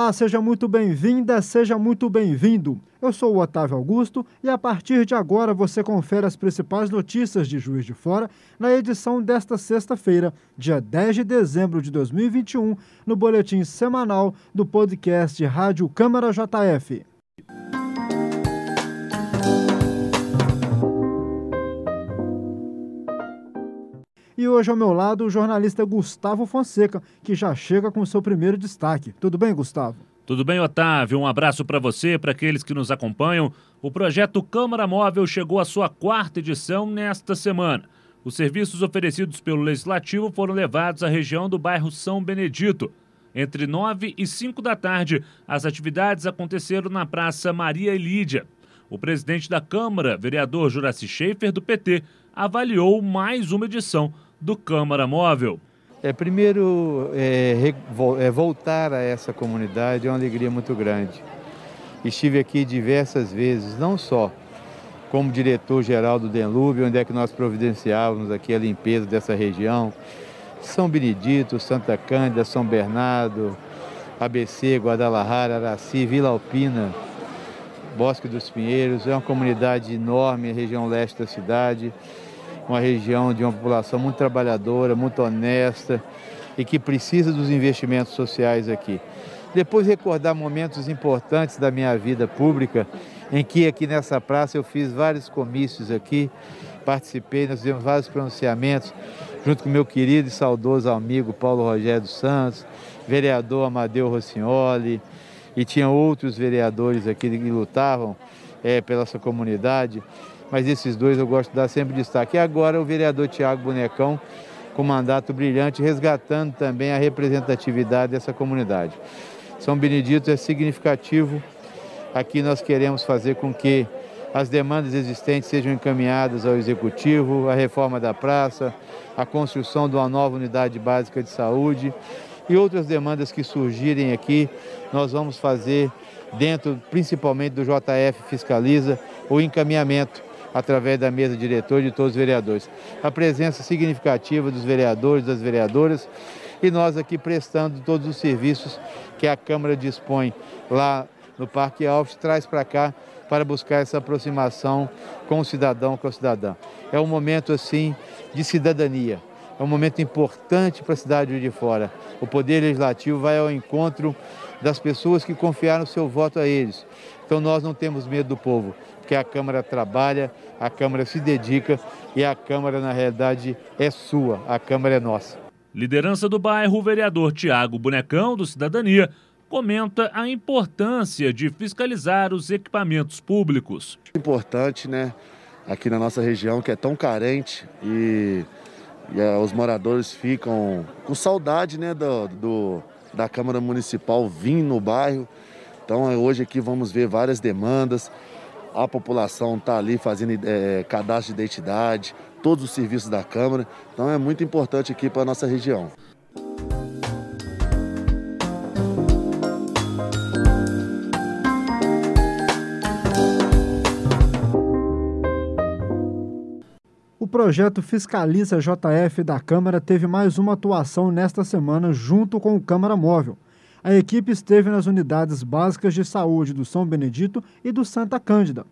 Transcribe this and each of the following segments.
Olá, seja muito bem-vinda, seja muito bem-vindo. Eu sou o Otávio Augusto e a partir de agora você confere as principais notícias de Juiz de Fora na edição desta sexta-feira, dia 10 de dezembro de 2021, no boletim semanal do podcast Rádio Câmara JF. E hoje ao meu lado o jornalista Gustavo Fonseca, que já chega com o seu primeiro destaque. Tudo bem, Gustavo? Tudo bem, Otávio? Um abraço para você, para aqueles que nos acompanham. O projeto Câmara Móvel chegou à sua quarta edição nesta semana. Os serviços oferecidos pelo Legislativo foram levados à região do bairro São Benedito. Entre 9 e 5 da tarde, as atividades aconteceram na Praça Maria Elídia. O presidente da Câmara, vereador Juraci Schaefer, do PT, avaliou mais uma edição do Câmara Móvel. É, primeiro, é, é, voltar a essa comunidade é uma alegria muito grande. Estive aqui diversas vezes, não só como diretor-geral do Denlube, onde é que nós providenciávamos aqui a limpeza dessa região, São Benedito, Santa Cândida, São Bernardo, ABC, Guadalajara, Araci, Vila Alpina, Bosque dos Pinheiros, é uma comunidade enorme, região leste da cidade uma região de uma população muito trabalhadora, muito honesta e que precisa dos investimentos sociais aqui. Depois recordar momentos importantes da minha vida pública, em que aqui nessa praça eu fiz vários comícios aqui, participei, nós fizemos vários pronunciamentos, junto com meu querido e saudoso amigo Paulo Rogério dos Santos, vereador Amadeu Rossignoli, e tinha outros vereadores aqui que lutavam é, pela sua comunidade mas esses dois eu gosto de dar sempre destaque. E agora o vereador Tiago Bonecão, com mandato brilhante, resgatando também a representatividade dessa comunidade. São Benedito é significativo. Aqui nós queremos fazer com que as demandas existentes sejam encaminhadas ao Executivo, a reforma da praça, a construção de uma nova unidade básica de saúde e outras demandas que surgirem aqui, nós vamos fazer dentro principalmente do JF Fiscaliza o encaminhamento através da mesa diretora de todos os vereadores. A presença significativa dos vereadores, das vereadoras e nós aqui prestando todos os serviços que a Câmara dispõe lá no Parque Alves, traz para cá para buscar essa aproximação com o cidadão, com a cidadã. É um momento assim de cidadania. É um momento importante para a cidade de Fora. O Poder Legislativo vai ao encontro das pessoas que confiaram seu voto a eles. Então nós não temos medo do povo, porque a Câmara trabalha, a Câmara se dedica e a Câmara, na realidade, é sua, a Câmara é nossa. Liderança do bairro, o vereador Tiago Bonecão, do Cidadania, comenta a importância de fiscalizar os equipamentos públicos. Importante, né? Aqui na nossa região, que é tão carente e, e uh, os moradores ficam com saudade, né, do, do da Câmara Municipal vir no bairro então hoje aqui vamos ver várias demandas. A população está ali fazendo é, cadastro de identidade, todos os serviços da Câmara. Então é muito importante aqui para a nossa região. O projeto Fiscaliza JF da Câmara teve mais uma atuação nesta semana junto com o Câmara Móvel a equipe esteve nas unidades básicas de saúde do São Benedito e do Santa Cândida.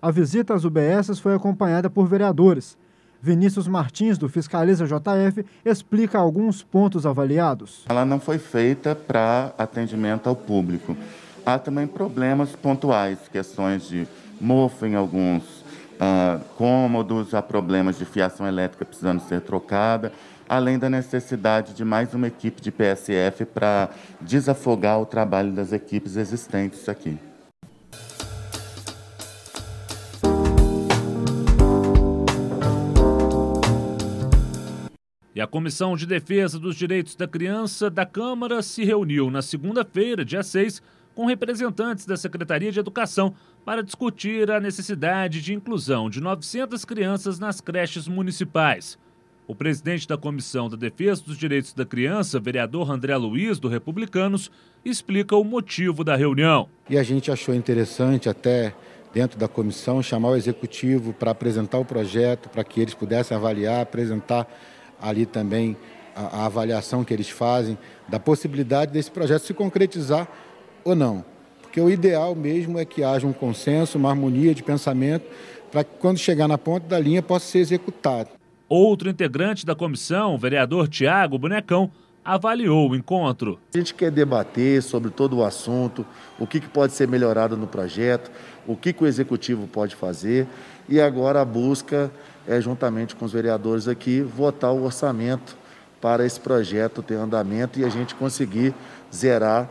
A visita às UBSs foi acompanhada por vereadores. Vinícius Martins, do Fiscaliza JF, explica alguns pontos avaliados. Ela não foi feita para atendimento ao público. Há também problemas pontuais, questões de mofo em alguns uh, cômodos, há problemas de fiação elétrica precisando ser trocada além da necessidade de mais uma equipe de PSF para desafogar o trabalho das equipes existentes aqui. E a Comissão de Defesa dos Direitos da Criança da Câmara se reuniu na segunda-feira, dia 6, com representantes da Secretaria de Educação para discutir a necessidade de inclusão de 900 crianças nas creches municipais. O presidente da Comissão da Defesa dos Direitos da Criança, vereador André Luiz, do Republicanos, explica o motivo da reunião. E a gente achou interessante, até dentro da comissão, chamar o executivo para apresentar o projeto, para que eles pudessem avaliar, apresentar ali também a, a avaliação que eles fazem da possibilidade desse projeto se concretizar ou não. Porque o ideal mesmo é que haja um consenso, uma harmonia de pensamento, para que quando chegar na ponta da linha possa ser executado. Outro integrante da comissão, o vereador Tiago Bonecão, avaliou o encontro. A gente quer debater sobre todo o assunto, o que, que pode ser melhorado no projeto, o que, que o executivo pode fazer e agora a busca é, juntamente com os vereadores aqui, votar o orçamento para esse projeto ter andamento e a gente conseguir zerar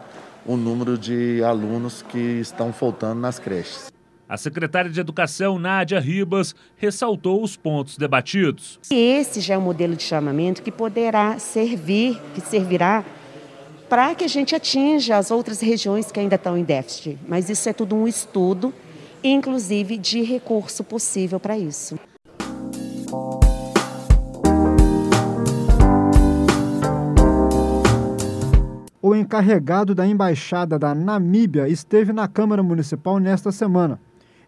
o número de alunos que estão faltando nas creches. A secretária de Educação, Nádia Ribas, ressaltou os pontos debatidos. Esse já é um modelo de chamamento que poderá servir, que servirá para que a gente atinja as outras regiões que ainda estão em déficit. Mas isso é tudo um estudo, inclusive de recurso possível para isso. Encarregado da embaixada da Namíbia esteve na Câmara Municipal nesta semana.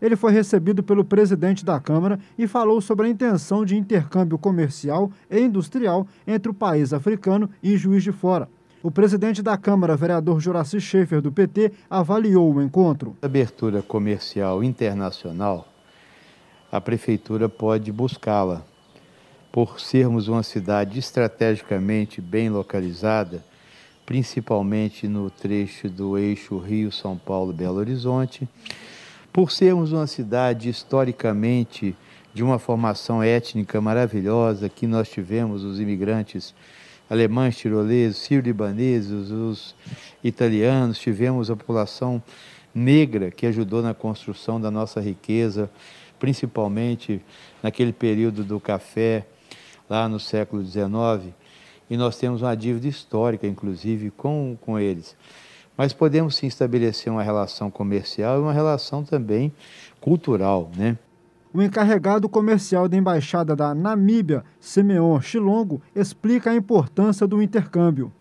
Ele foi recebido pelo presidente da Câmara e falou sobre a intenção de intercâmbio comercial e industrial entre o país africano e Juiz de Fora. O presidente da Câmara, vereador Juraci Schaefer, do PT, avaliou o encontro. Abertura comercial internacional, a prefeitura pode buscá-la. Por sermos uma cidade estrategicamente bem localizada, principalmente no trecho do eixo Rio-São Paulo-Belo Horizonte, por sermos uma cidade historicamente de uma formação étnica maravilhosa, que nós tivemos os imigrantes alemães, tiroleses, sírio-libaneses, os italianos, tivemos a população negra que ajudou na construção da nossa riqueza, principalmente naquele período do café, lá no século XIX, e nós temos uma dívida histórica, inclusive, com, com eles. Mas podemos sim estabelecer uma relação comercial e uma relação também cultural, né? O encarregado comercial da Embaixada da Namíbia, Simeon Chilongo, explica a importância do intercâmbio.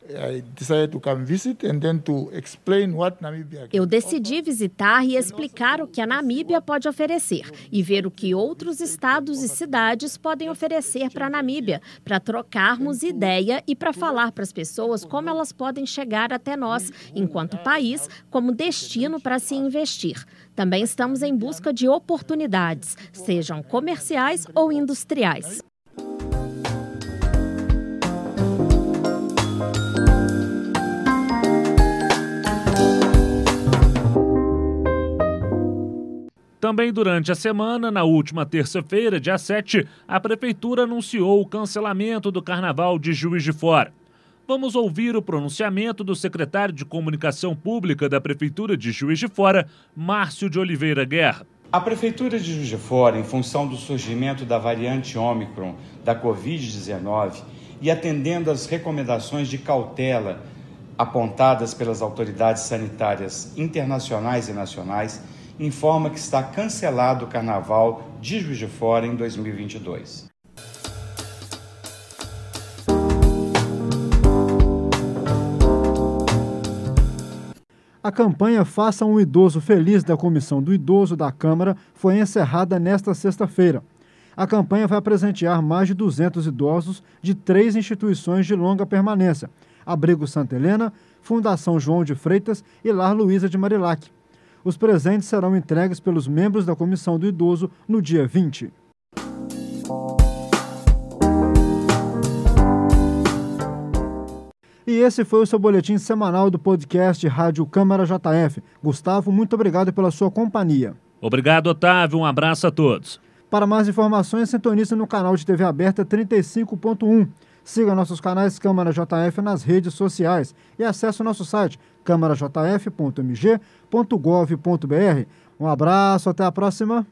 Eu decidi visitar e explicar o que a Namíbia pode oferecer e ver o que outros estados e cidades podem oferecer para a Namíbia, para trocarmos ideia e para falar para as pessoas como elas podem chegar até nós, enquanto país, como destino para se investir. Também estamos em busca de oportunidades, sejam comerciais ou industriais. Também durante a semana, na última terça-feira, dia 7, a Prefeitura anunciou o cancelamento do Carnaval de Juiz de Fora. Vamos ouvir o pronunciamento do secretário de Comunicação Pública da Prefeitura de Juiz de Fora, Márcio de Oliveira Guerra. A Prefeitura de Juiz de Fora, em função do surgimento da variante Ômicron da Covid-19 e atendendo às recomendações de cautela apontadas pelas autoridades sanitárias internacionais e nacionais, informa que está cancelado o Carnaval de Juiz de Fora em 2022. A campanha Faça um Idoso Feliz da Comissão do Idoso da Câmara foi encerrada nesta sexta-feira. A campanha vai presentear mais de 200 idosos de três instituições de longa permanência: Abrigo Santa Helena, Fundação João de Freitas e Lar Luísa de Marilac. Os presentes serão entregues pelos membros da Comissão do Idoso no dia 20. E esse foi o seu boletim semanal do podcast Rádio Câmara JF. Gustavo, muito obrigado pela sua companhia. Obrigado, Otávio. Um abraço a todos. Para mais informações, sintonize no canal de TV aberta 35.1. Siga nossos canais Câmara JF nas redes sociais e acesse o nosso site câmarajf.mg.gov.br. Um abraço, até a próxima.